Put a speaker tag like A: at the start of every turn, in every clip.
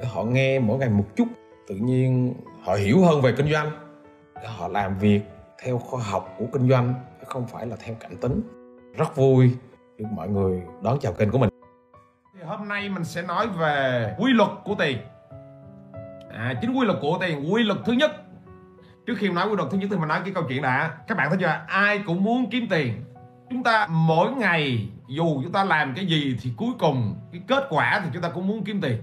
A: để họ nghe mỗi ngày một chút. Tự nhiên họ hiểu hơn về kinh doanh. Để họ làm việc theo khoa học của kinh doanh chứ không phải là theo cảm tính. Rất vui được mọi người đón chào kênh của mình.
B: Thì hôm nay mình sẽ nói về quy luật của tiền. À, chính quy luật của tiền quy luật thứ nhất. Trước khi nói quy luật thứ nhất thì mình nói cái câu chuyện đã. Các bạn thấy chưa? Ai cũng muốn kiếm tiền. Chúng ta mỗi ngày dù chúng ta làm cái gì thì cuối cùng cái kết quả thì chúng ta cũng muốn kiếm tiền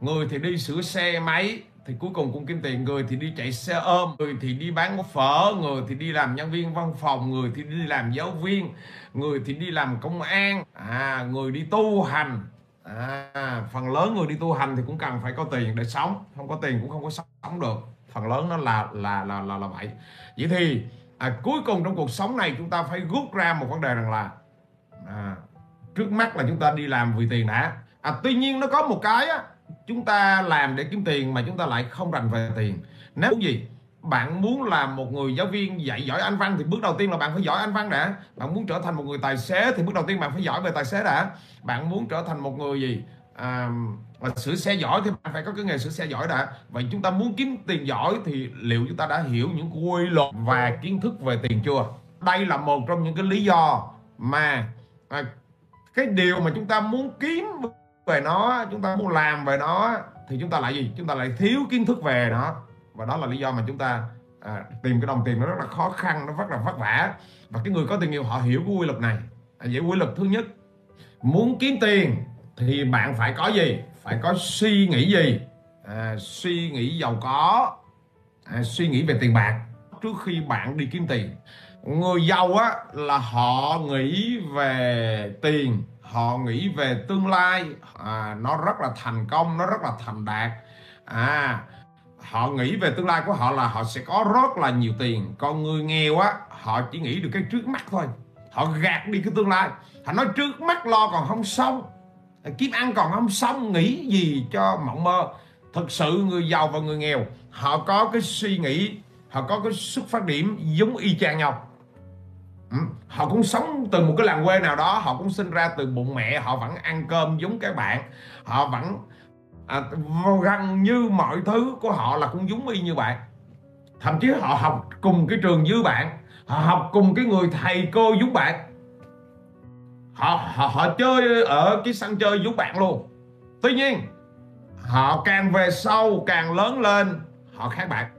B: người thì đi sửa xe máy thì cuối cùng cũng kiếm tiền. Người thì đi chạy xe ôm người thì đi bán phở người thì đi làm nhân viên văn phòng người thì đi làm giáo viên người thì đi làm công an. À người đi tu hành. À, phần lớn người đi tu hành thì cũng cần phải có tiền để sống. Không có tiền cũng không có sống được. Phần lớn nó là là là là, là vậy. Vậy thì à, cuối cùng trong cuộc sống này chúng ta phải rút ra một vấn đề rằng là à, trước mắt là chúng ta đi làm vì tiền đã. À, tuy nhiên nó có một cái á, chúng ta làm để kiếm tiền mà chúng ta lại không rành về tiền. Nếu gì bạn muốn làm một người giáo viên dạy giỏi anh văn thì bước đầu tiên là bạn phải giỏi anh văn đã. Bạn muốn trở thành một người tài xế thì bước đầu tiên bạn phải giỏi về tài xế đã. Bạn muốn trở thành một người gì? À, sửa xe giỏi thì bạn phải có cái nghề sửa xe giỏi đã. Vậy chúng ta muốn kiếm tiền giỏi thì liệu chúng ta đã hiểu những quy luật và kiến thức về tiền chưa? Đây là một trong những cái lý do mà à, cái điều mà chúng ta muốn kiếm về nó chúng ta muốn làm về nó thì chúng ta lại gì? Chúng ta lại thiếu kiến thức về nó. Và đó là lý do mà chúng ta à, tìm cái đồng tiền nó rất là khó khăn nó rất là vất vả. Và cái người có tiền nhiều họ hiểu cái quy luật này. À, vậy quy luật thứ nhất muốn kiếm tiền thì bạn phải có gì? Phải có suy nghĩ gì? À, suy nghĩ giàu có. À, suy nghĩ về tiền bạc. Trước khi bạn đi kiếm tiền người giàu á là họ nghĩ về tiền họ nghĩ về tương lai. À, nó rất là thành công nó rất là thành đạt. À họ nghĩ về tương lai của họ là họ sẽ có rất là nhiều tiền. Còn người nghèo á họ chỉ nghĩ được cái trước mắt thôi. Họ gạt đi cái tương lai. Họ nói trước mắt lo còn không xong. Kiếm ăn còn không xong nghĩ gì cho mộng mơ. Thực sự người giàu và người nghèo họ có cái suy nghĩ họ có cái xuất phát điểm giống y chang nhau. Ừ. họ cũng sống từ một cái làng quê nào đó họ cũng sinh ra từ bụng mẹ họ vẫn ăn cơm giống các bạn. Họ vẫn à, gần như mọi thứ của họ là cũng giống y như bạn. Thậm chí họ học cùng cái trường như bạn họ học cùng cái người thầy cô giống bạn. Họ họ họ chơi ở cái sân chơi giống bạn luôn. Tuy nhiên họ càng về sau càng lớn lên họ khác bạn.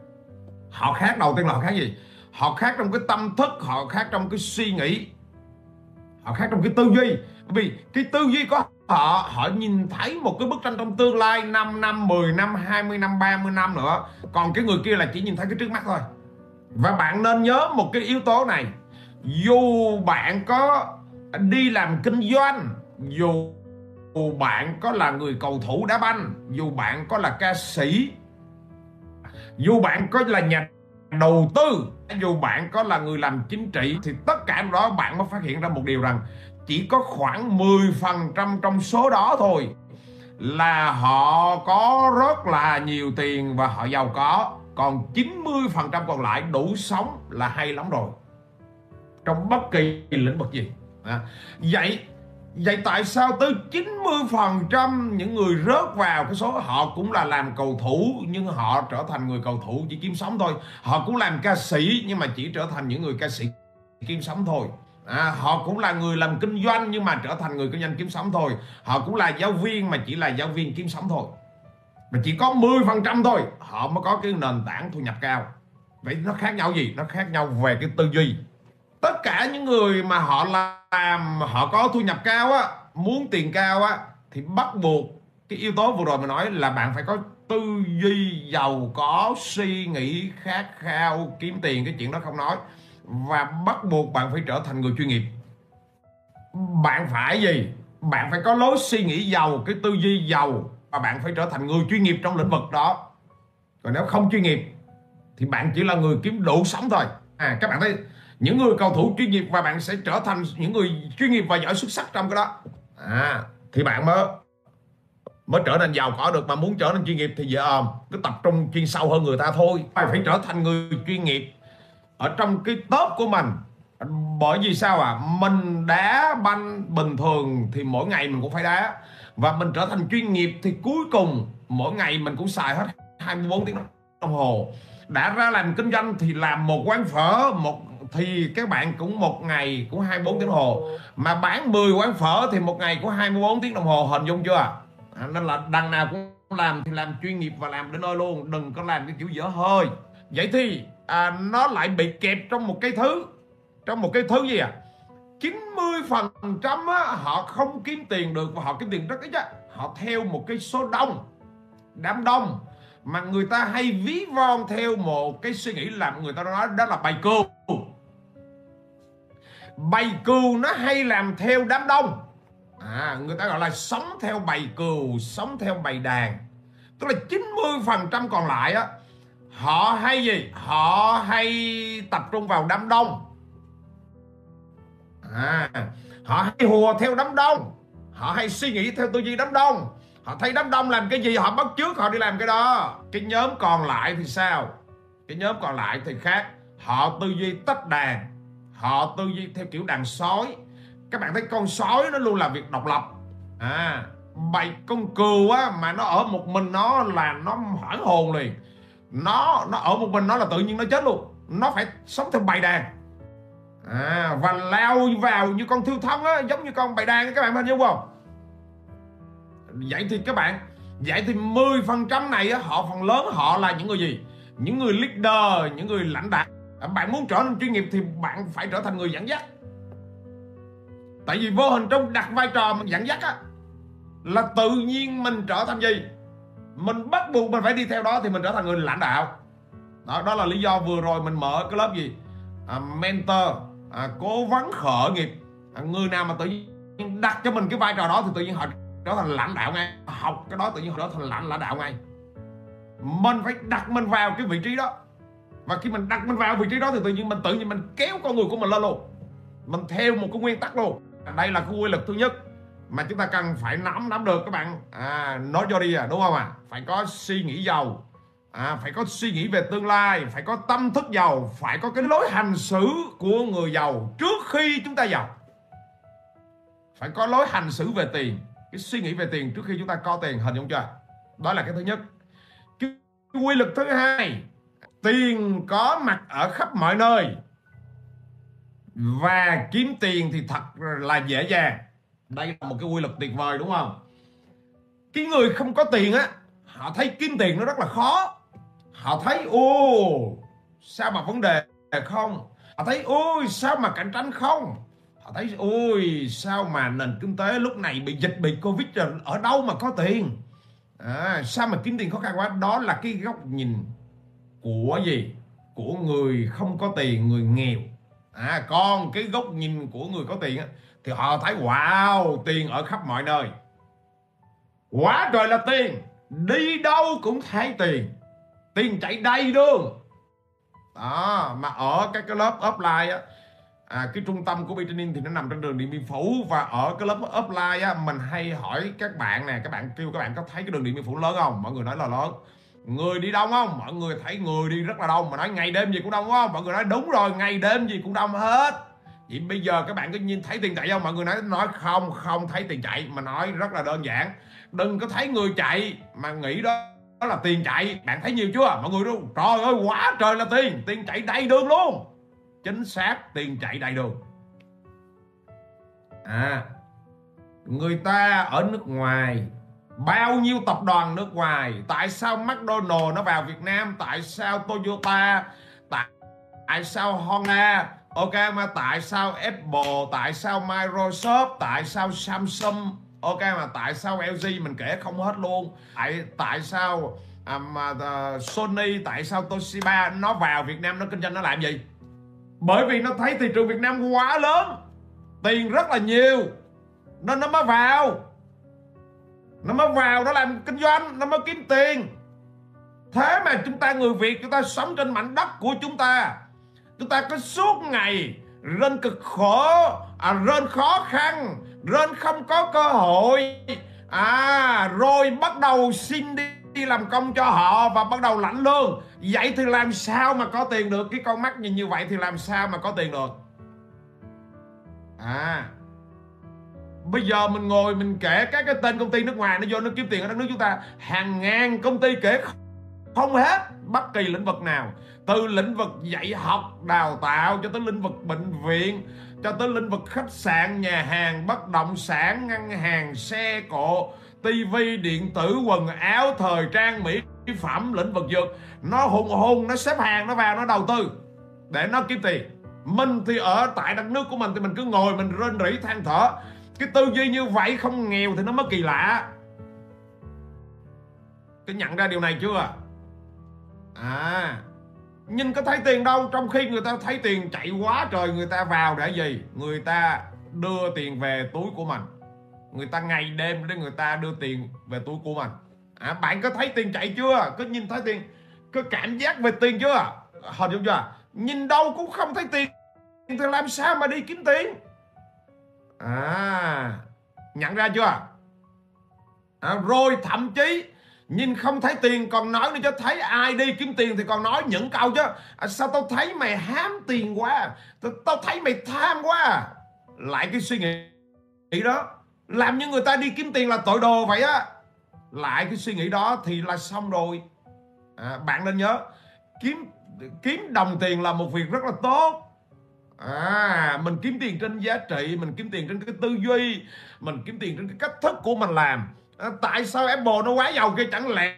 B: Họ khác đầu tiên là họ khác gì? Họ khác trong cái tâm thức, họ khác trong cái suy nghĩ. Họ khác trong cái tư duy. Bởi vì cái tư duy có họ họ nhìn thấy một cái bức tranh trong tương lai 5 năm 10 năm 20 năm 30 năm nữa. Còn cái người kia là chỉ nhìn thấy cái trước mắt thôi. Và bạn nên nhớ một cái yếu tố này. Dù bạn có đi làm kinh doanh, dù bạn có là người cầu thủ đá banh, dù bạn có là ca sĩ, dù bạn có là nhà đầu tư dù bạn có là người làm chính trị thì tất cả đó bạn mới phát hiện ra một điều rằng chỉ có khoảng 10% trong số đó thôi là họ có rất là nhiều tiền và họ giàu có. Còn 90% còn lại đủ sống là hay lắm rồi. Trong bất kỳ lĩnh vực gì. À, vậy vậy tại sao tới 90% những người rớt vào cái số họ cũng là làm cầu thủ nhưng họ trở thành người cầu thủ chỉ kiếm sống thôi. Họ cũng làm ca sĩ nhưng mà chỉ trở thành những người ca sĩ kiếm sống thôi. À, họ cũng là người làm kinh doanh nhưng mà trở thành người kinh doanh kiếm sống thôi. Họ cũng là giáo viên mà chỉ là giáo viên kiếm sống thôi. Mà chỉ có 10% thôi họ mới có cái nền tảng thu nhập cao. Vậy nó khác nhau gì? Nó khác nhau về cái tư duy tất cả những người mà họ làm, họ có thu nhập cao á, muốn tiền cao á, thì bắt buộc cái yếu tố vừa rồi mình nói là bạn phải có tư duy, giàu có, suy nghĩ khát khao, kiếm tiền, cái chuyện đó không nói. Và bắt buộc bạn phải trở thành người chuyên nghiệp. Bạn phải gì? Bạn phải có lối suy nghĩ giàu, cái tư duy giàu, và bạn phải trở thành người chuyên nghiệp trong lĩnh vực đó. Còn nếu không chuyên nghiệp, thì bạn chỉ là người kiếm đủ sống thôi. À các bạn thấy những người cầu thủ chuyên nghiệp và bạn sẽ trở thành những người chuyên nghiệp và giỏi xuất sắc trong cái đó. À thì bạn mới mới trở nên giàu có được mà muốn trở nên chuyên nghiệp thì dễ ồm ờ, cứ tập trung chuyên sâu hơn người ta thôi. Bạn phải trở thành người chuyên nghiệp ở trong cái top của mình. Bởi vì sao à mình đá banh bình thường thì mỗi ngày mình cũng phải đá. Và mình trở thành chuyên nghiệp thì cuối cùng mỗi ngày mình cũng xài hết 24 tiếng đồng hồ. Đã ra làm kinh doanh thì làm một quán phở, một thì các bạn cũng một ngày cũng 24 tiếng đồng hồ. Mà bán 10 quán phở thì một ngày cũng 24 tiếng đồng hồ hình dung chưa? À, nên là đằng nào cũng làm thì làm chuyên nghiệp và làm đến nơi luôn đừng có làm cái kiểu dở hơi. Vậy thì à, nó lại bị kẹp trong một cái thứ trong một cái thứ gì à? 90 phần trăm họ không kiếm tiền được và họ kiếm tiền rất ít á. Họ theo một cái số đông đám đông mà người ta hay ví von theo một cái suy nghĩ làm người ta nói đó là bài cừu bầy cừu nó hay làm theo đám đông. À, người ta gọi là sống theo bầy cừu sống theo bầy đàn. Tức là 90 phần trăm còn lại á họ hay gì? Họ hay tập trung vào đám đông. À, họ hay hùa theo đám đông. Họ hay suy nghĩ theo tư duy đám đông. Họ thấy đám đông làm cái gì họ bắt trước họ đi làm cái đó. Cái nhóm còn lại thì sao? Cái nhóm còn lại thì khác. Họ tư duy tách đàn họ tư duy theo kiểu đàn sói. Các bạn thấy con sói nó luôn làm việc độc lập. À bày con cừu á mà nó ở một mình nó là nó hoảng hồn liền. Nó nó ở một mình nó là tự nhiên nó chết luôn. Nó phải sống theo bầy đàn. À, và lao vào như con thiêu thân á giống như con bầy đàn các bạn hình dung không? Vậy thì các bạn vậy thì 10 phần trăm này á, họ phần lớn họ là những người gì? Những người leader những người lãnh đạo. À, bạn muốn trở nên chuyên nghiệp thì bạn phải trở thành người dẫn dắt. Tại vì vô hình trong đặt vai trò mình dẫn dắt á là tự nhiên mình trở thành gì? Mình bắt buộc mình phải đi theo đó thì mình trở thành người lãnh đạo. Đó đó là lý do vừa rồi mình mở cái lớp gì? À, mentor. À, cố vấn khởi nghiệp. À, người nào mà tự nhiên đặt cho mình cái vai trò đó thì tự nhiên họ trở thành lãnh đạo ngay. Học cái đó tự nhiên họ trở thành lãnh lãnh đạo ngay. Mình phải đặt mình vào cái vị trí đó và khi mình đặt mình vào vị trí đó thì tự nhiên mình tự nhiên mình kéo con người của mình lên luôn mình theo một cái nguyên tắc luôn à, đây là cái quy luật thứ nhất mà chúng ta cần phải nắm nắm được các bạn. À, nói cho đi à đúng không à phải có suy nghĩ giàu. À, phải có suy nghĩ về tương lai phải có tâm thức giàu phải có cái lối hành xử của người giàu trước khi chúng ta giàu. Phải có lối hành xử về tiền cái suy nghĩ về tiền trước khi chúng ta có tiền hình dung chưa? Đó là cái thứ nhất. Cái quy luật thứ hai tiền có mặt ở khắp mọi nơi. Và kiếm tiền thì thật là dễ dàng. Đây là một cái quy luật tuyệt vời đúng không? Cái người không có tiền á họ thấy kiếm tiền nó rất là khó. Họ thấy ô sao mà vấn đề không? Họ thấy ôi sao mà cạnh tranh không? Họ thấy ôi sao mà nền kinh tế lúc này bị dịch bị covid rồi ở đâu mà có tiền? À, sao mà kiếm tiền khó khăn quá? Đó là cái góc nhìn của gì? Của người không có tiền người nghèo. À còn cái góc nhìn của người có tiền á thì họ thấy wow tiền ở khắp mọi nơi. Quá trời là tiền đi đâu cũng thấy tiền. Tiền chạy đầy đường. Đó mà ở các cái lớp offline á à, cái trung tâm của Beatrinin thì nó nằm trên đường Điện Biên Phủ. Và ở cái lớp offline á mình hay hỏi các bạn nè các bạn kêu các bạn có thấy cái đường Điện Biên Phủ lớn không? Mọi người nói là lớn người đi đông không? Mọi người thấy người đi rất là đông. Mà nói ngày đêm gì cũng đông không mọi người nói đúng rồi, ngày đêm gì cũng đông hết. Vậy bây giờ các bạn có nhìn thấy tiền chạy không? Mọi người nói nói không không thấy tiền chạy. Mà nói rất là đơn giản. Đừng có thấy người chạy mà nghĩ đó đó là tiền chạy. Bạn thấy nhiều chưa? Mọi người luôn trời ơi, quá trời là tiền. Tiền chạy đầy đường luôn. Chính xác, tiền chạy đầy đường. À người ta ở nước ngoài bao nhiêu tập đoàn nước ngoài tại sao McDonald nó vào Việt Nam tại sao Toyota tại, tại sao Honda ok mà tại sao Apple tại sao Microsoft tại sao Samsung ok mà tại sao LG mình kể không hết luôn. Tại tại sao um, mà, uh, Sony tại sao Toshiba nó vào Việt Nam nó kinh doanh nó làm gì? Bởi vì nó thấy thị trường Việt Nam quá lớn tiền rất là nhiều nên nó mới vào nó mới vào nó làm kinh doanh nó mới kiếm tiền. Thế mà chúng ta người việt chúng ta sống trên mảnh đất của chúng ta. Chúng ta cứ suốt ngày rên cực khổ à, rên khó khăn rên không có cơ hội. À rồi bắt đầu xin đi đi làm công cho họ và bắt đầu lãnh lương. Vậy thì làm sao mà có tiền được? Cái con mắt nhìn như vậy thì làm sao mà có tiền được? À bây giờ mình ngồi mình kể các cái tên công ty nước ngoài nó vô nó kiếm tiền ở đất nước chúng ta. Hàng ngàn công ty kể không hết bất kỳ lĩnh vực nào. Từ lĩnh vực dạy học, đào tạo cho tới lĩnh vực bệnh viện, cho tới lĩnh vực khách sạn, nhà hàng, bất động sản, ngân hàng, xe cộ tivi điện tử, quần áo, thời trang, mỹ phẩm, lĩnh vực dược. Nó hùng hùng, nó xếp hàng, nó vào, nó đầu tư để nó kiếm tiền. Mình thì ở tại đất nước của mình thì mình cứ ngồi mình rên rỉ than thở cái tư duy như vậy không nghèo thì nó mới kỳ lạ. Cái nhận ra điều này chưa? À nhìn có thấy tiền đâu trong khi người ta thấy tiền chạy quá trời người ta vào để gì? Người ta đưa tiền về túi của mình. Người ta ngày đêm để người ta đưa tiền về túi của mình. À, bạn có thấy tiền chạy chưa? Có nhìn thấy tiền có cảm giác về tiền chưa? Hình dung chưa? Nhìn đâu cũng không thấy tiền thì làm sao mà đi kiếm tiền? À nhận ra chưa? À, rồi thậm chí nhìn không thấy tiền còn nói nữa cho thấy ai đi kiếm tiền thì còn nói những câu chứ. À, sao tao thấy mày hám tiền quá? Tao, tao thấy mày tham quá. Lại cái suy nghĩ đó. Làm như người ta đi kiếm tiền là tội đồ vậy á. Lại cái suy nghĩ đó thì là xong rồi. À, bạn nên nhớ kiếm kiếm đồng tiền là một việc rất là tốt à mình kiếm tiền trên giá trị mình kiếm tiền trên cái tư duy mình kiếm tiền trên cái cách thức của mình làm. À, tại sao Apple nó quá giàu kia? Chẳng lẽ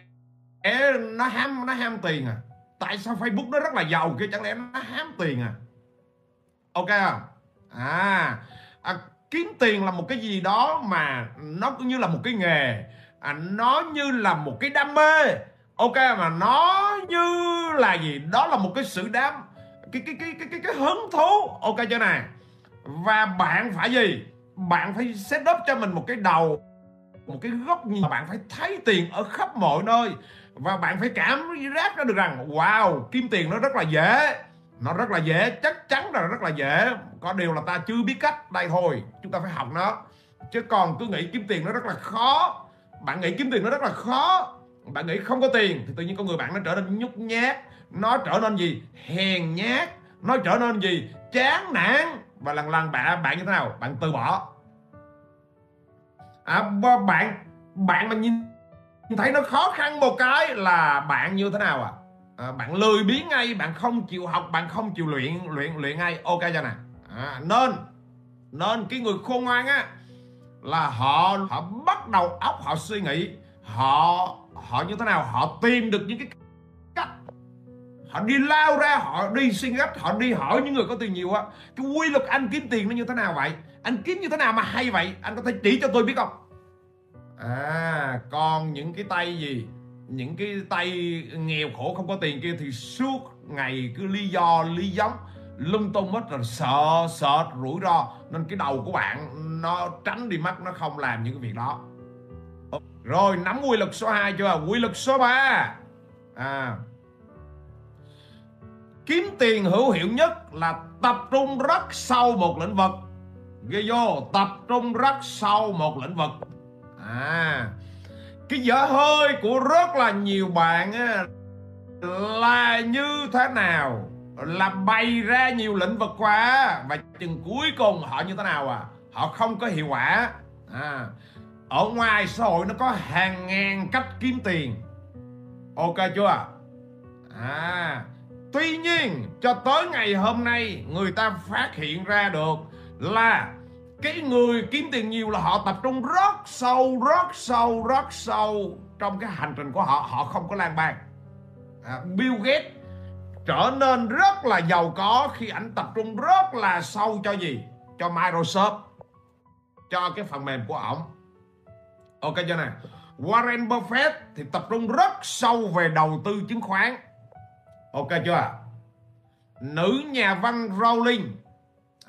B: nó ham nó ham tiền à? Tại sao Facebook nó rất là giàu kia? Chẳng lẽ nó ham tiền à? Ok không? À, à kiếm tiền là một cái gì đó mà nó cũng như là một cái nghề. À, nó như là một cái đam mê. Ok mà nó như là gì? Đó là một cái sự đam cái cái cái cái cái, cái hứng thú. Ok chưa này. Và bạn phải gì? Bạn phải set up cho mình một cái đầu một cái góc nhìn bạn phải thấy tiền ở khắp mọi nơi. Và bạn phải cảm giác ra được rằng wow kiếm tiền nó rất là dễ. Nó rất là dễ. Chắc chắn là rất là dễ. Có điều là ta chưa biết cách. Đây thôi chúng ta phải học nó. Chứ còn cứ nghĩ kiếm tiền nó rất là khó. Bạn nghĩ kiếm tiền nó rất là khó. Bạn nghĩ không có tiền thì tự nhiên con người bạn nó trở nên nhút nhát nó trở nên gì? Hèn nhát. Nó trở nên gì? Chán nản. Và lần lần bạn bạn như thế nào? Bạn từ bỏ. À, bạn bạn mà nhìn thấy nó khó khăn một cái là bạn như thế nào à? À, bạn lười biếng ngay bạn không chịu học bạn không chịu luyện luyện luyện ngay. Ok cho nè? À, nên nên cái người khôn ngoan á là họ họ bắt đầu óc họ suy nghĩ. Họ họ như thế nào? Họ tìm được những cái họ đi lao ra, họ đi xin gấp họ đi hỏi những người có tiền nhiều á. Cái quy luật anh kiếm tiền nó như thế nào vậy? Anh kiếm như thế nào mà hay vậy? Anh có thể chỉ cho tôi biết không? À còn những cái tay gì? Những cái tay nghèo khổ không có tiền kia thì suốt ngày cứ lý do, lý giống, lung tung hết rồi sợ sợ rủi ro. Nên cái đầu của bạn nó tránh đi mất nó không làm những cái việc đó. Rồi, nắm quy luật số 2 chưa? Quy luật số 3 à kiếm tiền hữu hiệu nhất là tập trung rất sâu một lĩnh vực. Ghi vô tập trung rất sâu một lĩnh vực. À cái dở hơi của rất là nhiều bạn á, là như thế nào? Là bày ra nhiều lĩnh vực quá và chừng cuối cùng họ như thế nào à? Họ không có hiệu quả. À, ở ngoài xã hội nó có hàng ngàn cách kiếm tiền. Ok chưa? À tuy nhiên cho tới ngày hôm nay người ta phát hiện ra được là cái người kiếm tiền nhiều là họ tập trung rất sâu rất sâu rất sâu trong cái hành trình của họ. Họ không có lan bàn, à, Bill Gates trở nên rất là giàu có khi ảnh tập trung rất là sâu cho gì? Cho Microsoft cho cái phần mềm của ổng. Ok chưa nè? Warren Buffett thì tập trung rất sâu về đầu tư chứng khoán ok chưa nữ nhà văn Rowling.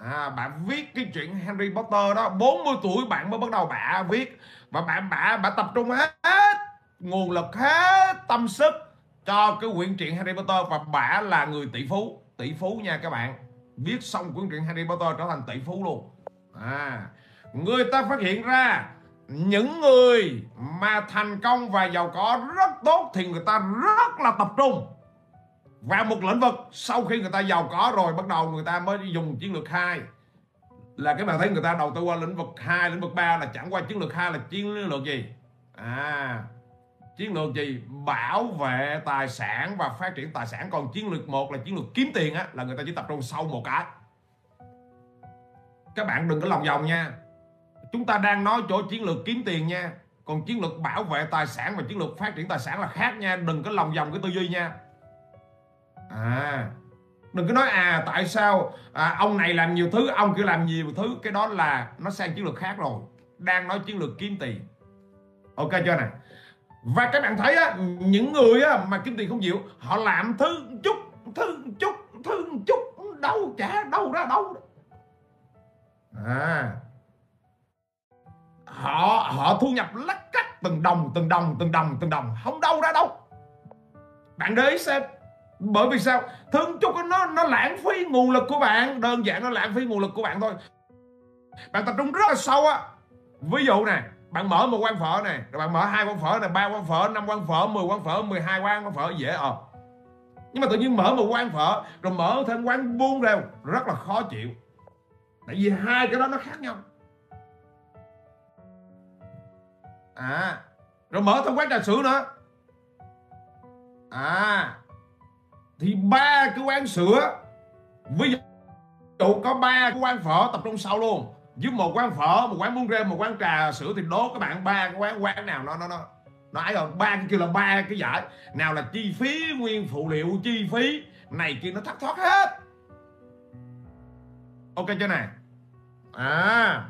B: À, bạn viết cái chuyện Harry Potter đó. 40 tuổi bạn mới bắt đầu bạn viết. Và bạn bạn bạn tập trung hết nguồn lực hết tâm sức cho cái quyển truyện Harry Potter. Và bạn là người tỷ phú. Tỷ phú nha các bạn. Viết xong quyển truyện Harry Potter trở thành tỷ phú luôn. À người ta phát hiện ra những người mà thành công và giàu có rất tốt thì người ta rất là tập trung vào một lĩnh vực sau khi người ta giàu có rồi bắt đầu người ta mới dùng chiến lược hai. Là cái bạn thấy người ta đầu tư qua lĩnh vực 2, lĩnh vực 3 là chẳng qua chiến lược 2 là chiến lược gì? À chiến lược gì? Bảo vệ tài sản và phát triển tài sản. Còn chiến lược một là chiến lược kiếm tiền á là người ta chỉ tập trung sâu một cái. Các bạn đừng có lòng vòng nha. Chúng ta đang nói chỗ chiến lược kiếm tiền nha. Còn chiến lược bảo vệ tài sản và chiến lược phát triển tài sản là khác nha. Đừng có lòng vòng cái tư duy nha à đừng có nói à tại sao à, ông này làm nhiều thứ ông kia làm nhiều thứ cái đó là nó sang chiến lược khác rồi đang nói chiến lược kiếm tiền. Ok chưa nè? Và các bạn thấy á những người á, mà kiếm tiền không chịu họ làm thứ chút thứ chút thứ chút đâu chả đâu ra đâu. À họ họ thu nhập lắc cách từng đồng từng đồng từng đồng từng đồng không đâu ra đâu. Bạn để ý xem bởi vì sao? Thương chút nó nó lãng phí nguồn lực của bạn. Đơn giản nó lãng phí nguồn lực của bạn thôi. Bạn tập trung rất là sâu á. Ví dụ nè, bạn mở một quán phở này rồi bạn mở hai quán phở này ba quán phở, năm quán phở 10 quán phở 12 quán phở, dễ ờ. Nhưng mà tự nhiên mở một quán phở, rồi mở thêm quán buôn rêu, rất là khó chịu. Tại vì hai cái đó nó khác nhau. À rồi mở thêm quán trà sữa nữa. À thì ba cái quán sữa, ví dụ có ba cái quán phở tập trung sau luôn. Với một quán phở, một quán bún rêu một quán trà sữa thì đố các bạn ba cái quán quán nào nó nó nó nó ấy rồi. Ba cái kia là ba cái giải. Nào là chi phí, nguyên phụ liệu chi phí, này kia nó thất thoát hết. Ok chưa này à.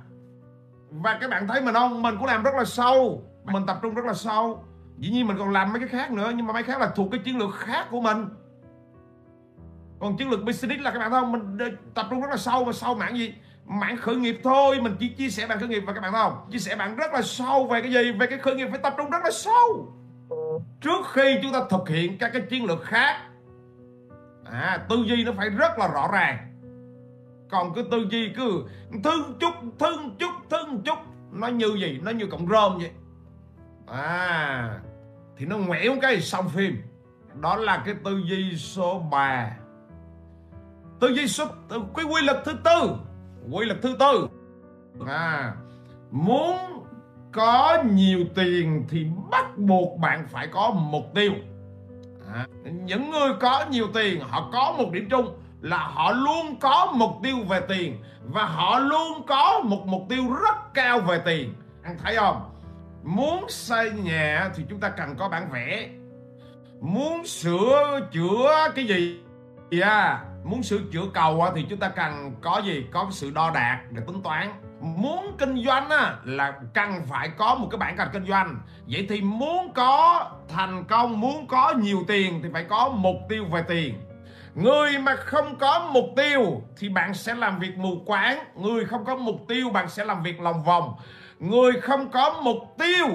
B: Và các bạn thấy mình không? Mình cũng làm rất là sâu. Mình tập trung rất là sâu. Dĩ nhiên mình còn làm mấy cái khác nữa, nhưng mà mấy khác là thuộc cái chiến lược khác của mình còn chiến lược business là các bạn thấy không? Mình tập trung rất là sâu và sâu mảng gì? Mảng khởi nghiệp thôi mình chỉ chia sẻ bạn khởi nghiệp và các bạn thấy không? Chia sẻ bạn rất là sâu về cái gì? Về cái khởi nghiệp phải tập trung rất là sâu. Trước khi chúng ta thực hiện các cái chiến lược khác à, tư duy nó phải rất là rõ ràng. Còn cái tư duy cứ thương chút thương chút thương chút nó như gì? Nó như cộng rơm vậy. À thì nó ngoẻo cái xong phim. Đó là cái tư duy số 3 từ Giêsu từ cái quy luật thứ tư. Quy luật thứ tư. À muốn có nhiều tiền thì bắt buộc bạn phải có mục tiêu. À, những người có nhiều tiền họ có một điểm chung là họ luôn có mục tiêu về tiền và họ luôn có một mục tiêu rất cao về tiền. Anh thấy không? Muốn xây nhà thì chúng ta cần có bản vẽ. Muốn sửa chữa cái gì? À muốn sửa chữa cầu thì chúng ta cần có gì? Có sự đo đạc để tính toán. Muốn kinh doanh á, là cần phải có một cái bản cạch kinh doanh. Vậy thì muốn có thành công muốn có nhiều tiền thì phải có mục tiêu về tiền. Người mà không có mục tiêu thì bạn sẽ làm việc mù quáng. Người không có mục tiêu bạn sẽ làm việc lòng vòng. Người không có mục tiêu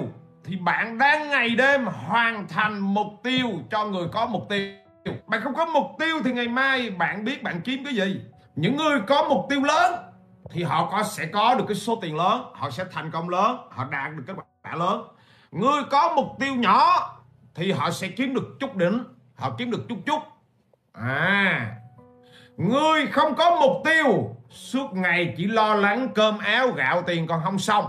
B: thì bạn đang ngày đêm hoàn thành mục tiêu cho người có mục tiêu bạn không có mục tiêu thì ngày mai bạn biết bạn kiếm cái gì. Những người có mục tiêu lớn thì họ có, sẽ có được cái số tiền lớn, họ sẽ thành công lớn, họ đạt được kết quả lớn. Người có mục tiêu nhỏ thì họ sẽ kiếm được chút đỉnh, họ kiếm được chút chút. À người không có mục tiêu, suốt ngày chỉ lo lắng cơm áo gạo tiền còn không xong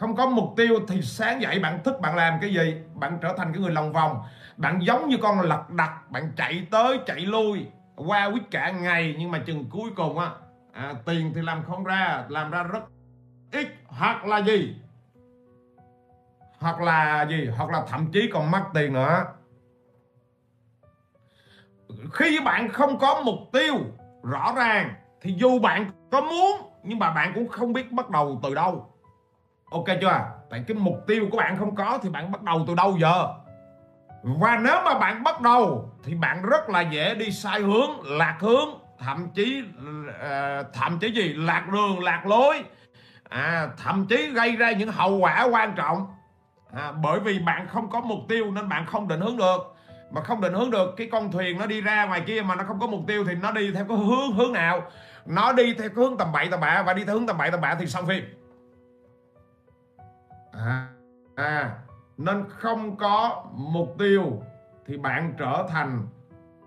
B: không có mục tiêu thì sáng dậy bạn thức bạn làm cái gì? Bạn trở thành cái người lòng vòng. Bạn giống như con lật đật bạn chạy tới chạy lui. Qua quýt cả ngày nhưng mà chừng cuối cùng á à, tiền thì làm không ra làm ra rất ít. Hoặc là gì? Hoặc là gì? Hoặc là thậm chí còn mất tiền nữa. Khi bạn không có mục tiêu rõ ràng thì dù bạn có muốn nhưng mà bạn cũng không biết bắt đầu từ đâu ok chưa? Tại cái mục tiêu của bạn không có thì bạn bắt đầu từ đâu giờ? Và nếu mà bạn bắt đầu thì bạn rất là dễ đi sai hướng lạc hướng thậm chí ờ, thậm chí gì? Lạc đường lạc lối. À, thậm chí gây ra những hậu quả quan trọng. À, bởi vì bạn không có mục tiêu nên bạn không định hướng được. Mà không định hướng được cái con thuyền nó đi ra ngoài kia mà nó không có mục tiêu thì nó đi theo cái hướng hướng nào? Nó đi theo cái hướng tầm bậy tầm bạ và đi theo hướng tầm bậy tầm bạ thì xong phim à, à nên không có mục tiêu thì bạn trở thành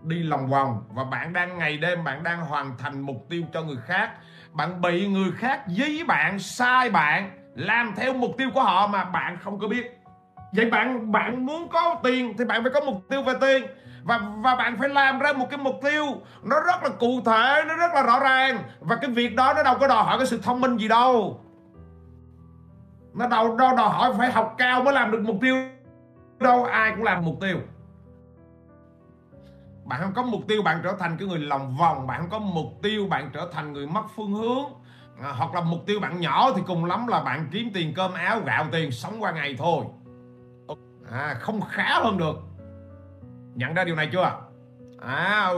B: đi lòng vòng và bạn đang ngày đêm bạn đang hoàn thành mục tiêu cho người khác. Bạn bị người khác dí bạn sai bạn làm theo mục tiêu của họ mà bạn không có biết. Vậy bạn bạn muốn có tiền thì bạn phải có mục tiêu về tiền và và bạn phải làm ra một cái mục tiêu nó rất là cụ thể nó rất là rõ ràng và cái việc đó nó đâu có đòi hỏi cái sự thông minh gì đâu nó đâu đâu đòi hỏi phải học cao mới làm được mục tiêu. Đâu ai cũng làm mục tiêu. Bạn không có mục tiêu bạn trở thành cái người lòng vòng. Bạn không có mục tiêu bạn trở thành người mất phương hướng. À, hoặc là mục tiêu bạn nhỏ thì cùng lắm là bạn kiếm tiền cơm áo gạo tiền sống qua ngày thôi. À, không khá hơn được. Nhận ra điều này chưa? À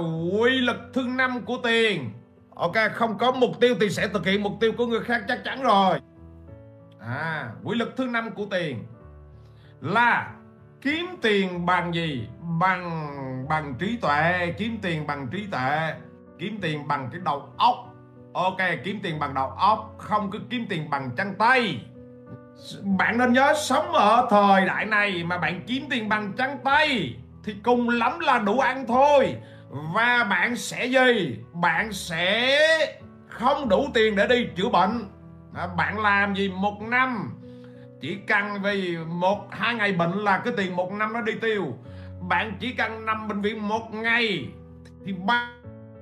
B: quy lực thứ năm của tiền. Ok không có mục tiêu thì sẽ thực hiện mục tiêu của người khác chắc chắn rồi à quy luật thứ năm của tiền là kiếm tiền bằng gì? Bằng bằng trí tuệ. Kiếm tiền bằng trí tuệ. Kiếm tiền bằng cái đầu óc. Ok, kiếm tiền bằng đầu óc, không cứ kiếm tiền bằng chân tay. Bạn nên nhớ sống ở thời đại này mà bạn kiếm tiền bằng chân tay thì cùng lắm là đủ ăn thôi. Và bạn sẽ gì? Bạn sẽ không đủ tiền để đi chữa bệnh à, bạn làm gì một năm? Chỉ cần vì một hai ngày bệnh là cái tiền một năm nó đi tiêu. Bạn chỉ cần nằm bệnh viện một ngày thì ba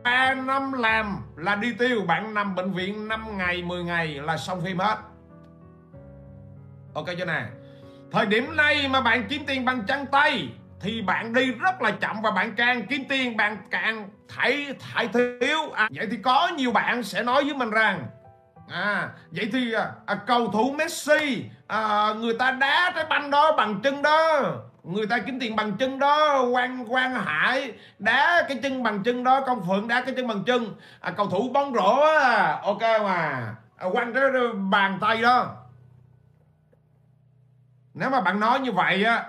B: ba năm làm là đi tiêu. Bạn nằm bệnh viện 5 ngày 10 ngày là xong phim hết. Ok chưa nè? Thời điểm này mà bạn kiếm tiền bằng chân tay thì bạn đi rất là chậm và bạn càng kiếm tiền bạn càng thải thải thiếu. À, vậy thì có nhiều bạn sẽ nói với mình rằng à vậy thì à, à, cầu thủ Messi à, người ta đá trái banh đó bằng chân đó. Người ta kiếm tiền bằng chân đó. Quan quan hải đá cái chân bằng chân đó. Công phượng đá cái chân bằng chân. À, cầu thủ bóng rổ à, ok mà. À, quăng cái bàn tay đó. Nếu mà bạn nói như vậy á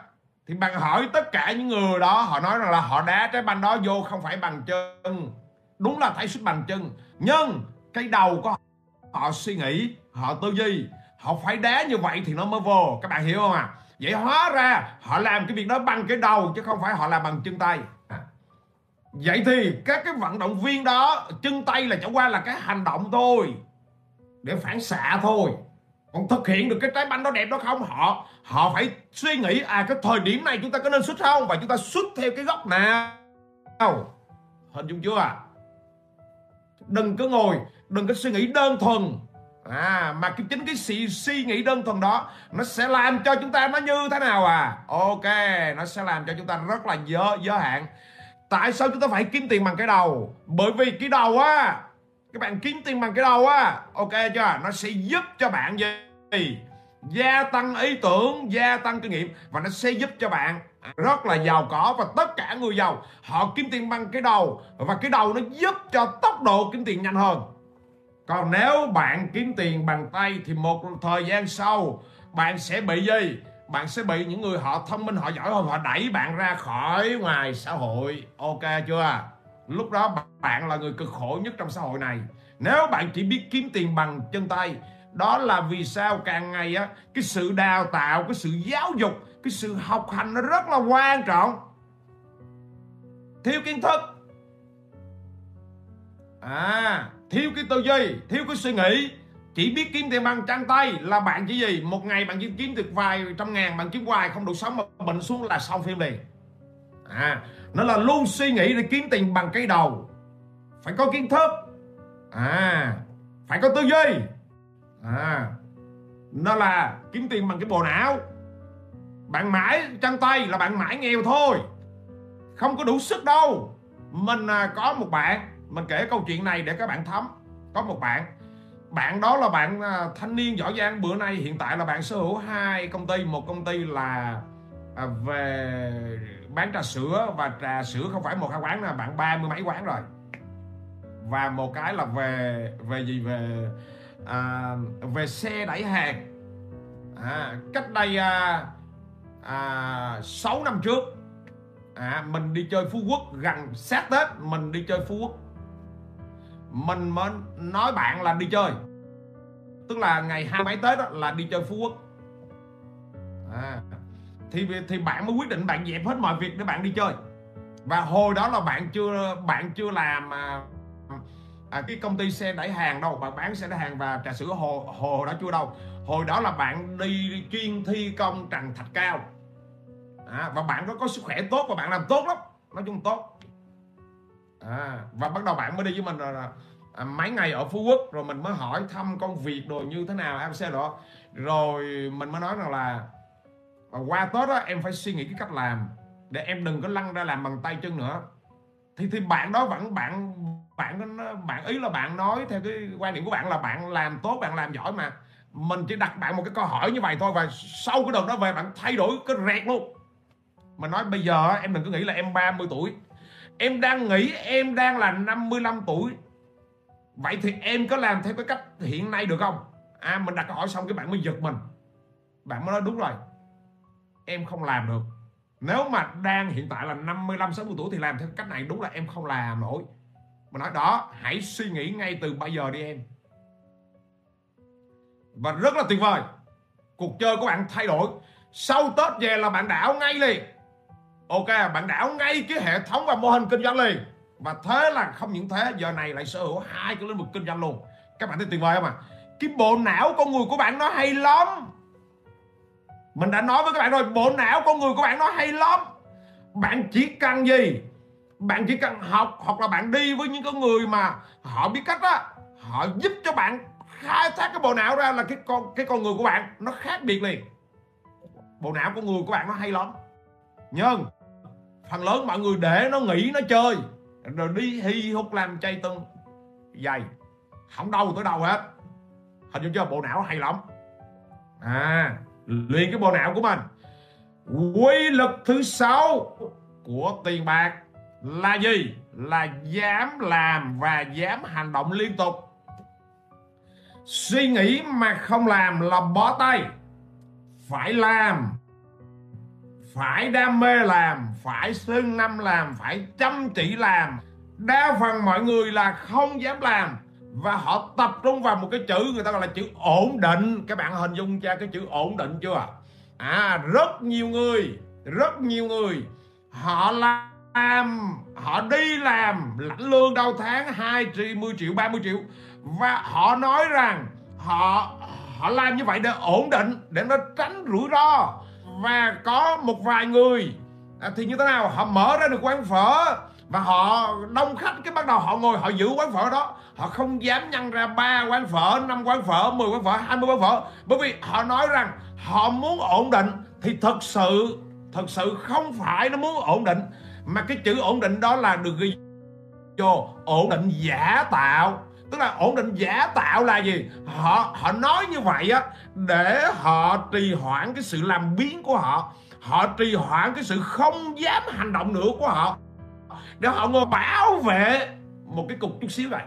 B: thì bạn hỏi tất cả những người đó họ nói rằng là họ đá trái banh đó vô không phải bằng chân. Đúng là thấy xuất bằng chân. Nhưng cái đầu của họ họ suy nghĩ. Họ tư duy. Họ phải đá như vậy thì nó mới vô. Các bạn hiểu không à vậy hóa ra họ làm cái việc đó bằng cái đầu chứ không phải họ làm bằng chân tay. À. vậy thì các cái vận động viên đó, chân tay là chẳng qua là cái hành động thôi. Để phản xạ thôi. Còn thực hiện được cái trái banh đó đẹp đó không? Họ họ phải suy nghĩ à cái thời điểm này chúng ta có nên xuất không? Và chúng ta xuất theo cái góc nào? Hình dung chưa à? Đừng có ngồi đừng có suy nghĩ đơn thuần. À mà cái chính cái suy, suy nghĩ đơn thuần đó nó sẽ làm cho chúng ta nó như thế nào à? Ok nó sẽ làm cho chúng ta rất là giới giới hạn. Tại sao chúng ta phải kiếm tiền bằng cái đầu? Bởi vì cái đầu á các bạn kiếm tiền bằng cái đầu á ok chưa? Nó sẽ giúp cho bạn gì? Gia tăng ý tưởng gia tăng kinh nghiệm và nó sẽ giúp cho bạn rất là giàu có và tất cả người giàu, họ kiếm tiền bằng cái đầu. Và cái đầu nó giúp cho tốc độ kiếm tiền nhanh hơn. Còn nếu bạn kiếm tiền bằng tay thì một thời gian sau, bạn sẽ bị gì? Bạn sẽ bị những người họ thông minh, họ giỏi hơn, họ đẩy bạn ra khỏi ngoài xã hội. Ok chưa? Lúc đó bạn là người cực khổ nhất trong xã hội này. Nếu bạn chỉ biết kiếm tiền bằng chân tay, đó là vì sao càng ngày á, cái sự đào tạo, cái sự giáo dục cái sự học hành nó rất là quan trọng. Thiếu kiến thức. À thiếu cái tư duy, thiếu cái suy nghĩ. Chỉ biết kiếm tiền bằng trang tay là bạn chỉ gì? Một ngày bạn chỉ kiếm được vài trăm ngàn, bạn kiếm hoài không đủ sống mà bệnh xuống là xong phim liền. À nó là luôn suy nghĩ để kiếm tiền bằng cái đầu. Phải có kiến thức. À phải có tư duy. À nó là kiếm tiền bằng cái bộ não bạn mãi chân tay là bạn mãi nghèo thôi. Không có đủ sức đâu. Mình à, có một bạn. Mình kể câu chuyện này để các bạn thấm. Có một bạn. Bạn đó là bạn à, thanh niên giỏi giang. Bữa nay hiện tại là bạn sở hữu hai công ty. Một công ty là à, về bán trà sữa và trà sữa không phải một hai quán là bạn ba mươi mấy quán rồi. Và một cái là về về gì? Về à, về xe đẩy hàng. À, cách đây à, à, 6 năm trước. À, mình đi chơi Phú Quốc gần sát Tết mình đi chơi Phú Quốc. Mình mới nói bạn là đi chơi. Tức là ngày hai mấy Tết đó, là đi chơi Phú Quốc. À, thì thì bạn mới quyết định bạn dẹp hết mọi việc để bạn đi chơi. Và hồi đó là bạn chưa bạn chưa làm à, à, cái công ty xe đẩy hàng đâu bạn bán xe đẩy hàng và trà sữa hồ hồ đó chưa đâu. Hồi đó là bạn đi chuyên thi công trần thạch cao à, và bạn có có sức khỏe tốt và bạn làm tốt lắm. Nói chung tốt. À, và bắt đầu bạn mới đi với mình là, à, mấy ngày ở phú quốc rồi mình mới hỏi thăm công việc rồi như thế nào em xe đó rồi mình mới nói rằng là à, qua tết đó em phải suy nghĩ cái cách làm để em đừng có lăn ra làm bằng tay chân nữa. Thì thì bạn đó vẫn bạn bạn bạn ý là bạn nói theo cái quan điểm của bạn là bạn làm tốt bạn làm giỏi mà. Mình chỉ đặt bạn một cái câu hỏi như vậy thôi và sau cái đợt đó về bạn thay đổi cái rẹt luôn mà nói bây giờ em đừng có nghĩ là em 30 tuổi. Em đang nghĩ em đang là 55 tuổi. Vậy thì em có làm theo cái cách hiện nay được không? À mình đặt câu hỏi xong cái bạn mới giật mình. Bạn mới nói đúng rồi. Em không làm được. Nếu mà đang hiện tại là 55 60 tuổi thì làm theo cách này, đúng là em không làm nổi. Mà nói đó, hãy suy nghĩ ngay từ bây giờ đi em. Và rất là tuyệt vời. Cuộc chơi của bạn thay đổi. Sau Tết về là bạn đảo ngay liền ok, bạn đảo ngay cái hệ thống và mô hình kinh doanh liền. Và thế là không những thế, giờ này lại sở hữu hai cái lĩnh vực kinh doanh luôn. Các bạn thấy tuyệt vời không ạ? À? cái bộ não con người của bạn nó hay lắm. Mình đã nói với các bạn rồi, bộ não con người của bạn nó hay lắm. Bạn chỉ cần gì? Bạn chỉ cần học hoặc là bạn đi với những cái người mà họ biết cách á, họ giúp cho bạn khai thác cái bộ não ra là cái con cái con người của bạn nó khác biệt liền. Bộ não của người của bạn nó hay lắm. Nhưng phần lớn mọi người để nó nghỉ nó chơi. Rồi đi hi hút làm chay tưng. Dày. Không đâu tới đâu hết. Hình như chưa bộ não hay lắm. À luyện cái bộ não của mình. Quy lực thứ sáu của tiền bạc là gì? Là dám làm và dám hành động liên tục. Suy nghĩ mà không làm là bó tay. Phải làm phải đam mê làm, phải sương năm làm, phải chăm chỉ làm. Đa phần mọi người là không dám làm. Và họ tập trung vào một cái chữ người ta gọi là chữ ổn định. Các bạn hình dung ra cái chữ ổn định chưa? À rất nhiều người, rất nhiều người. Họ làm, họ đi làm, lãnh lương đầu tháng 20 triệu 30 triệu. Và họ nói rằng họ họ làm như vậy để ổn định, để nó tránh rủi ro và có một vài người à, thì như thế nào? Họ mở ra được quán phở và họ đông khách. Cái bắt đầu họ ngồi họ giữ quán phở đó. Họ không dám nhân ra ba quán phở năm quán phở 10 quán phở 20 quán phở. Bởi vì họ nói rằng họ muốn ổn định. Thì thật sự thật sự không phải nó muốn ổn định mà cái chữ ổn định đó là được ghi vô ổn định giả tạo tức là ổn định giả tạo là gì? Họ họ nói như vậy á, để họ trì hoãn cái sự làm biến của họ. Họ trì hoãn cái sự không dám hành động nữa của họ. Để họ ngồi bảo vệ một cái cục chút xíu này.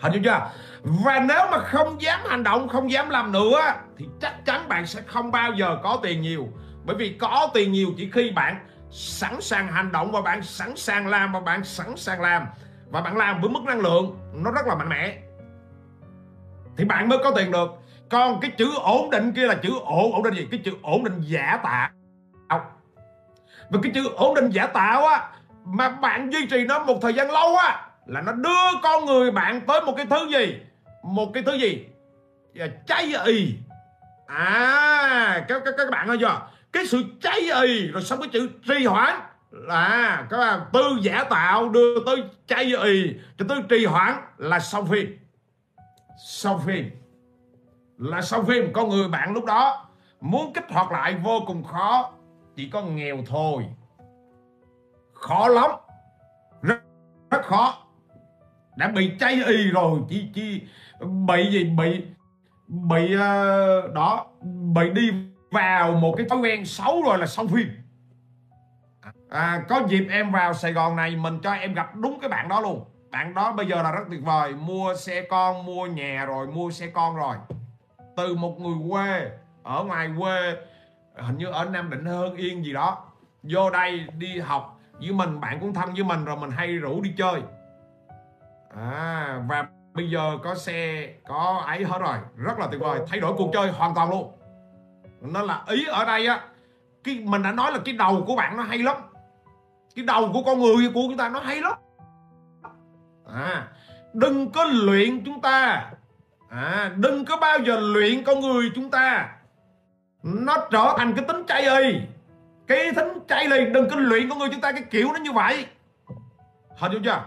B: Hình như chưa? Và nếu mà không dám hành động, không dám làm nữa, thì chắc chắn bạn sẽ không bao giờ có tiền nhiều. Bởi vì có tiền nhiều chỉ khi bạn sẵn sàng hành động và bạn sẵn sàng làm và bạn sẵn sàng làm và bạn làm với mức năng lượng nó rất là mạnh mẽ. Thì bạn mới có tiền được. Còn cái chữ ổn định kia là chữ ổn ổn định gì? Cái chữ ổn định giả tạo. Và cái chữ ổn định giả tạo á, mà bạn duy trì nó một thời gian lâu á, là nó đưa con người bạn tới một cái thứ gì? Một cái thứ gì? Dạ, cháy ì à các các các bạn ơi chưa cái sự cháy ì rồi xong cái chữ trì hoãn là các bạn từ giả tạo đưa tới cháy ì cho tới trì hoãn là xong phim. Xong phim. Là xong phim. Con người bạn lúc đó muốn kích hoạt lại vô cùng khó. Chỉ có nghèo thôi. Khó lắm. Rất, rất khó. Đã bị cháy y rồi. Chi chi bị gì? Bị bị uh, đó. Bị đi vào một cái thói quen xấu rồi là xong phim à, có dịp em vào Sài Gòn này mình cho em gặp đúng cái bạn đó luôn. Bạn đó bây giờ là rất tuyệt vời. Mua xe con mua nhà rồi mua xe con rồi. Từ một người quê ở ngoài quê hình như ở Nam Định Hưng Yên gì đó vô đây đi học với mình bạn cũng thân với mình rồi mình hay rủ đi chơi. À, và bây giờ có xe có ấy hết rồi. Rất là tuyệt vời. Thay đổi cuộc chơi hoàn toàn luôn. Nó là ý ở đây á cái mình đã nói là cái đầu của bạn nó hay lắm cái đầu của con người, của chúng ta nó hay lắm. À đừng có luyện chúng ta. À đừng có bao giờ luyện con người chúng ta. Nó trở thành cái tính chay ơi cái tính chay này đừng có luyện con người chúng ta, cái kiểu nó như vậy. Hình dung chưa?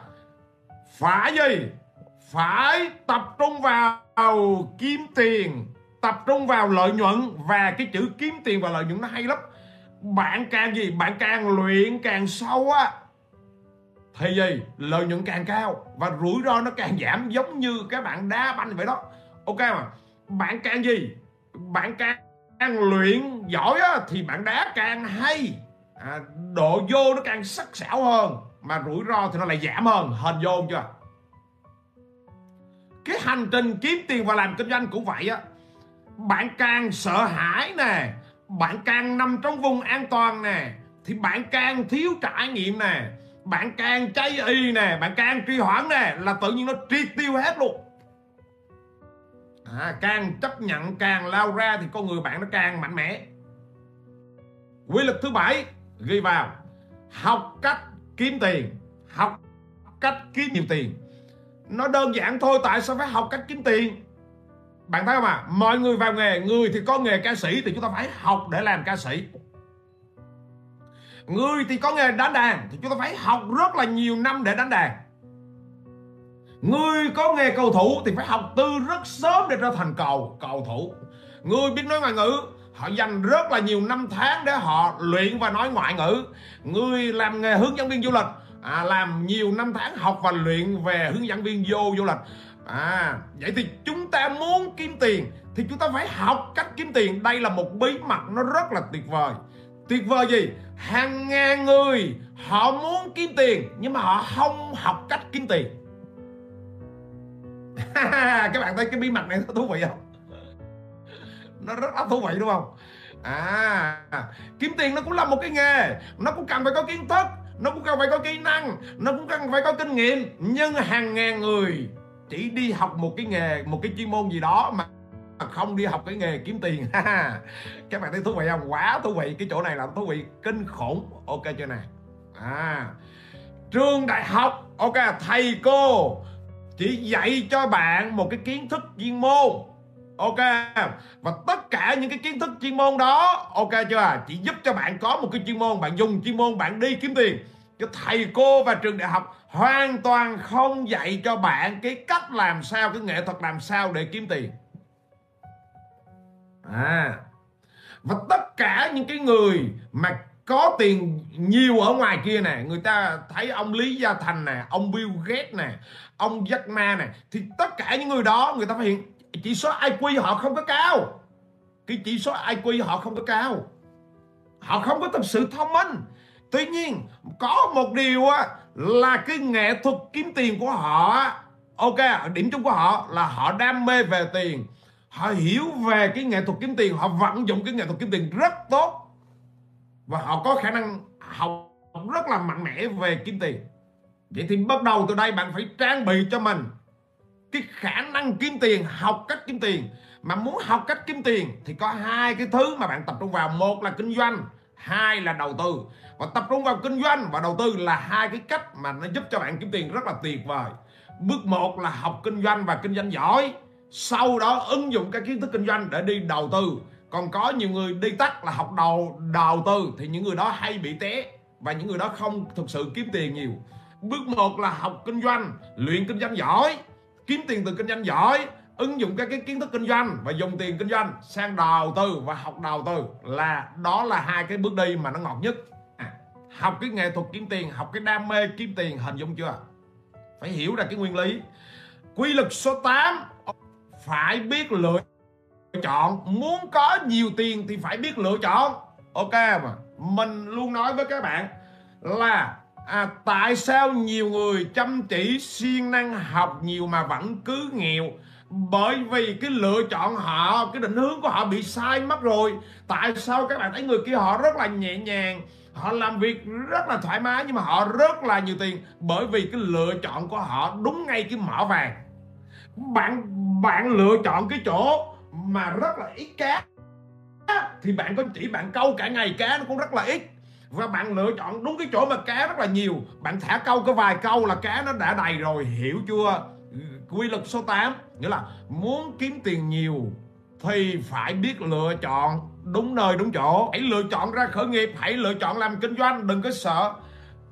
B: Phải gì? Phải tập trung vào kiếm tiền, tập trung vào lợi nhuận. Và cái chữ kiếm tiền và lợi nhuận nó hay lắm bạn càng gì? Bạn càng luyện càng sâu á. Thì gì? Lợi nhuận càng cao và rủi ro nó càng giảm giống như các bạn đá banh vậy đó. Ok mà bạn càng gì? Bạn càng, càng luyện giỏi á, thì bạn đá càng hay. À, độ vô nó càng sắc sảo hơn mà rủi ro thì nó lại giảm hơn. Hình vô chưa? Cái hành trình kiếm tiền và làm kinh doanh cũng vậy á. Bạn càng sợ hãi nè bạn càng nằm trong vùng an toàn nè thì bạn càng thiếu trải nghiệm nè bạn càng cháy y nè bạn càng trì hoãn nè là tự nhiên nó triệt tiêu hết luôn. À, càng chấp nhận càng lao ra thì con người bạn nó càng mạnh mẽ. Quy luật thứ bảy ghi vào. Học cách kiếm tiền học cách kiếm nhiều tiền. Nó đơn giản thôi tại sao phải học cách kiếm tiền? Bạn thấy không à mọi người vào nghề người thì có nghề ca sĩ thì chúng ta phải học để làm ca sĩ. Người thì có nghề đánh đàn thì chúng ta phải học rất là nhiều năm để đánh đàn. Người có nghề cầu thủ thì phải học từ rất sớm để trở thành cầu cầu thủ. Người biết nói ngoại ngữ họ dành rất là nhiều năm tháng để họ luyện và nói ngoại ngữ. Người làm nghề hướng dẫn viên du lịch à, làm nhiều năm tháng học và luyện về hướng dẫn viên vô du lịch à vậy thì chúng ta muốn kiếm tiền thì chúng ta phải học cách kiếm tiền. Đây là một bí mật nó rất là tuyệt vời. Tuyệt vời gì? Hàng ngàn người họ muốn kiếm tiền nhưng mà họ không học cách kiếm tiền. Các bạn thấy cái bí mật này nó thú vị không? Nó rất là thú vị, đúng không? À kiếm tiền nó cũng là một cái nghề. Nó cũng cần phải có kiến thức, nó cũng cần phải có kỹ năng, nó cũng cần phải có kinh nghiệm. Nhưng hàng ngàn người chỉ đi học một cái nghề, một cái chuyên môn gì đó mà không đi học cái nghề kiếm tiền. Các bạn thấy thú vị không? Quá thú vị. Cái chỗ này là thú vị kinh khủng. Ok chưa nè à. Trường đại học. Ok, thầy cô chỉ dạy cho bạn một cái kiến thức chuyên môn. Ok. Và tất cả những cái kiến thức chuyên môn đó, ok chưa? Chỉ giúp cho bạn có một cái chuyên môn, bạn dùng chuyên môn, bạn đi kiếm tiền. Cho thầy cô và trường đại học hoàn toàn không dạy cho bạn cái cách làm sao, cái nghệ thuật làm sao để kiếm tiền. À và tất cả những cái người mà có tiền nhiều ở ngoài kia nè, người ta thấy ông Lý Gia Thành nè, ông Bill Gates nè, ông Jack Ma nè, thì tất cả những người đó người ta phát hiện chỉ số IQ họ không có cao. Cái chỉ số IQ họ không có cao. Họ không có thực sự thông minh. Tuy nhiên, có một điều á là cái nghệ thuật kiếm tiền của họ ok, điểm chung của họ là họ đam mê về tiền. Họ hiểu về cái nghệ thuật kiếm tiền, họ vận dụng cái nghệ thuật kiếm tiền rất tốt. Và họ có khả năng học rất là mạnh mẽ về kiếm tiền. Vậy thì bắt đầu từ đây bạn phải trang bị cho mình cái khả năng kiếm tiền, học cách kiếm tiền. Mà muốn học cách kiếm tiền thì có hai cái thứ mà bạn tập trung vào. Một là kinh doanh hai là đầu tư. Và tập trung vào kinh doanh và đầu tư là hai cái cách mà nó giúp cho bạn kiếm tiền rất là tuyệt vời. Bước một là học kinh doanh và kinh doanh giỏi. Sau đó ứng dụng các kiến thức kinh doanh để đi đầu tư. Còn có nhiều người đi tắt là học đầu đầu tư thì những người đó hay bị té và những người đó không thực sự kiếm tiền nhiều. Bước một là học kinh doanh, luyện kinh doanh giỏi. Kiếm tiền từ kinh doanh giỏi ứng dụng các cái kiến thức kinh doanh và dùng tiền kinh doanh sang đầu tư và học đầu tư là đó là hai cái bước đi mà nó ngọt nhất. À, học cái nghệ thuật kiếm tiền học cái đam mê kiếm tiền hình dung chưa? Phải hiểu ra cái nguyên lý. Quy luật số 8 phải biết lựa chọn. Muốn có nhiều tiền thì phải biết lựa chọn. Ok mà mình luôn nói với các bạn là à, tại sao nhiều người chăm chỉ siêng năng học nhiều mà vẫn cứ nghèo? Bởi vì cái lựa chọn họ cái định hướng của họ bị sai mất rồi. Tại sao các bạn thấy người kia họ rất là nhẹ nhàng họ làm việc rất là thoải mái nhưng mà họ rất là nhiều tiền? Bởi vì cái lựa chọn của họ đúng ngay cái mỏ vàng. Bạn bạn lựa chọn cái chỗ mà rất là ít cá thì bạn có chỉ bạn câu cả ngày cá nó cũng rất là ít và bạn lựa chọn đúng cái chỗ mà cá rất là nhiều. Bạn thả câu có vài câu là cá nó đã đầy rồi, hiểu chưa? Quy luật số 8 nghĩa là muốn kiếm tiền nhiều thì phải biết lựa chọn đúng nơi, đúng chỗ. Hãy lựa chọn ra khởi nghiệp, hãy lựa chọn làm kinh doanh, đừng có sợ,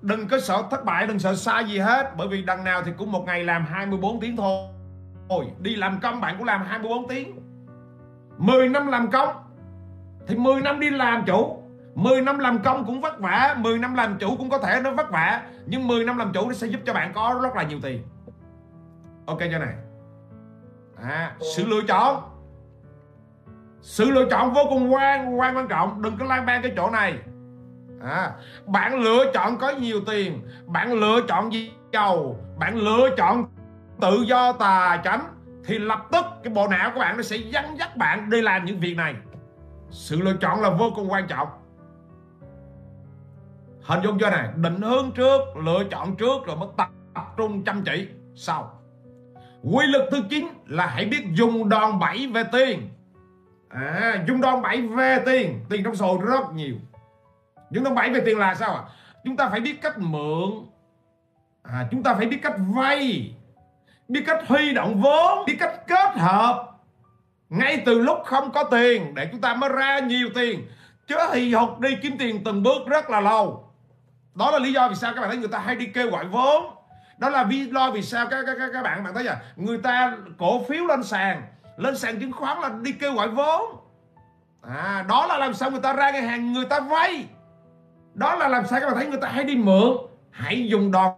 B: đừng có sợ thất bại, đừng sợ sai gì hết. Bởi vì đằng nào thì cũng một ngày làm 24 tiếng thôi. Đi làm công bạn cũng làm 24 tiếng. 10 năm làm công, thì 10 năm đi làm chủ. 10 năm làm công cũng vất vả 10 năm làm chủ cũng có thể nó vất vả nhưng 10 năm làm chủ nó sẽ giúp cho bạn có rất là nhiều tiền. Ok cho này? À, sự lựa chọn. Sự lựa chọn vô cùng quan quan quan trọng. Đừng có lan man cái chỗ này. À, bạn lựa chọn có nhiều tiền bạn lựa chọn gì? Giàu. Bạn lựa chọn tự do tài chánh thì lập tức cái bộ não của bạn nó sẽ dẫn dắt bạn đi làm những việc này. Sự lựa chọn là vô cùng quan trọng hình dung cho này định hướng trước lựa chọn trước rồi mới tập, tập trung chăm chỉ. Sau quy luật thứ chín là hãy biết dùng đòn bẩy về tiền. À, dùng đòn bẩy về tiền. Tiền trong sổ rất nhiều. Những đòn bẩy về tiền là sao ạ? À? chúng ta phải biết cách mượn. À, chúng ta phải biết cách vay. Biết cách huy động vốn. Biết cách kết hợp. Ngay từ lúc không có tiền để chúng ta mới ra nhiều tiền. Chứ hì hục đi kiếm tiền từng bước rất là lâu đó là lý do vì sao các bạn thấy người ta hay đi kêu gọi vốn. Đó là vì lo vì sao các các các, các bạn bạn thấy là người ta cổ phiếu lên sàn lên sàn chứng khoán là đi kêu gọi vốn. À đó là làm sao người ta ra ngân hàng người ta vay. Đó là làm sao các bạn thấy người ta hay đi mượn. Hãy dùng đòn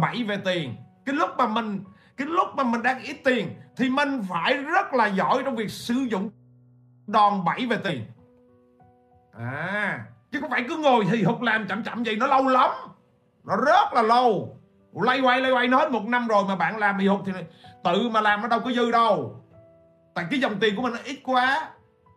B: bẩy về tiền. Cái lúc mà mình cái lúc mà mình đang ít tiền thì mình phải rất là giỏi trong việc sử dụng đòn bẩy về tiền. À chứ không phải cứ ngồi thì hụt làm chậm chậm vậy nó lâu lắm. Nó rất là lâu. Lay quay lay quay nó hết một năm rồi mà bạn làm thì hụt thì tự mà làm nó đâu có dư đâu. Tại cái dòng tiền của mình nó ít quá.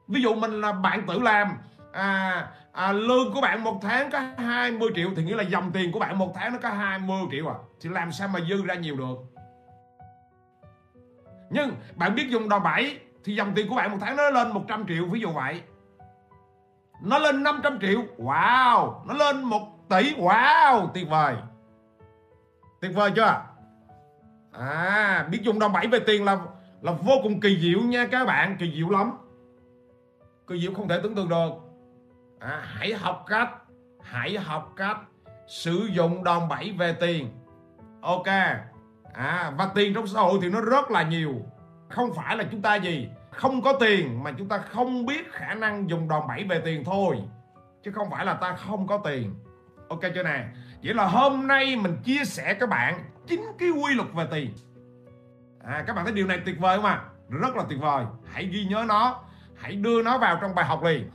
B: Ví dụ mình là bạn tự làm à, à, lương của bạn một tháng có 20 triệu thì nghĩa là dòng tiền của bạn một tháng nó có 20 triệu à. Thì làm sao mà dư ra nhiều được? Nhưng bạn biết dùng đòn bẩy thì dòng tiền của bạn một tháng nó lên 100 triệu ví dụ vậy nó lên 500 triệu. Wow nó lên 1 tỷ. Wow tuyệt vời. Tuyệt vời chưa? À biết dùng đòn bẩy về tiền là là vô cùng kỳ diệu nha các bạn. Kỳ diệu lắm. Kỳ diệu không thể tưởng tượng được. À, hãy học cách hãy học cách sử dụng đòn bẩy về tiền. Ok. À, và tiền trong xã hội thì nó rất là nhiều. Không phải là chúng ta gì không có tiền mà chúng ta không biết khả năng dùng đòn bẩy về tiền thôi. Chứ không phải là ta không có tiền. Ok chưa nè? Vậy là hôm nay mình chia sẻ các bạn chính cái quy luật về tiền. À các bạn thấy điều này tuyệt vời không ạ? À? rất là tuyệt vời. Hãy ghi nhớ nó. Hãy đưa nó vào trong bài học liền.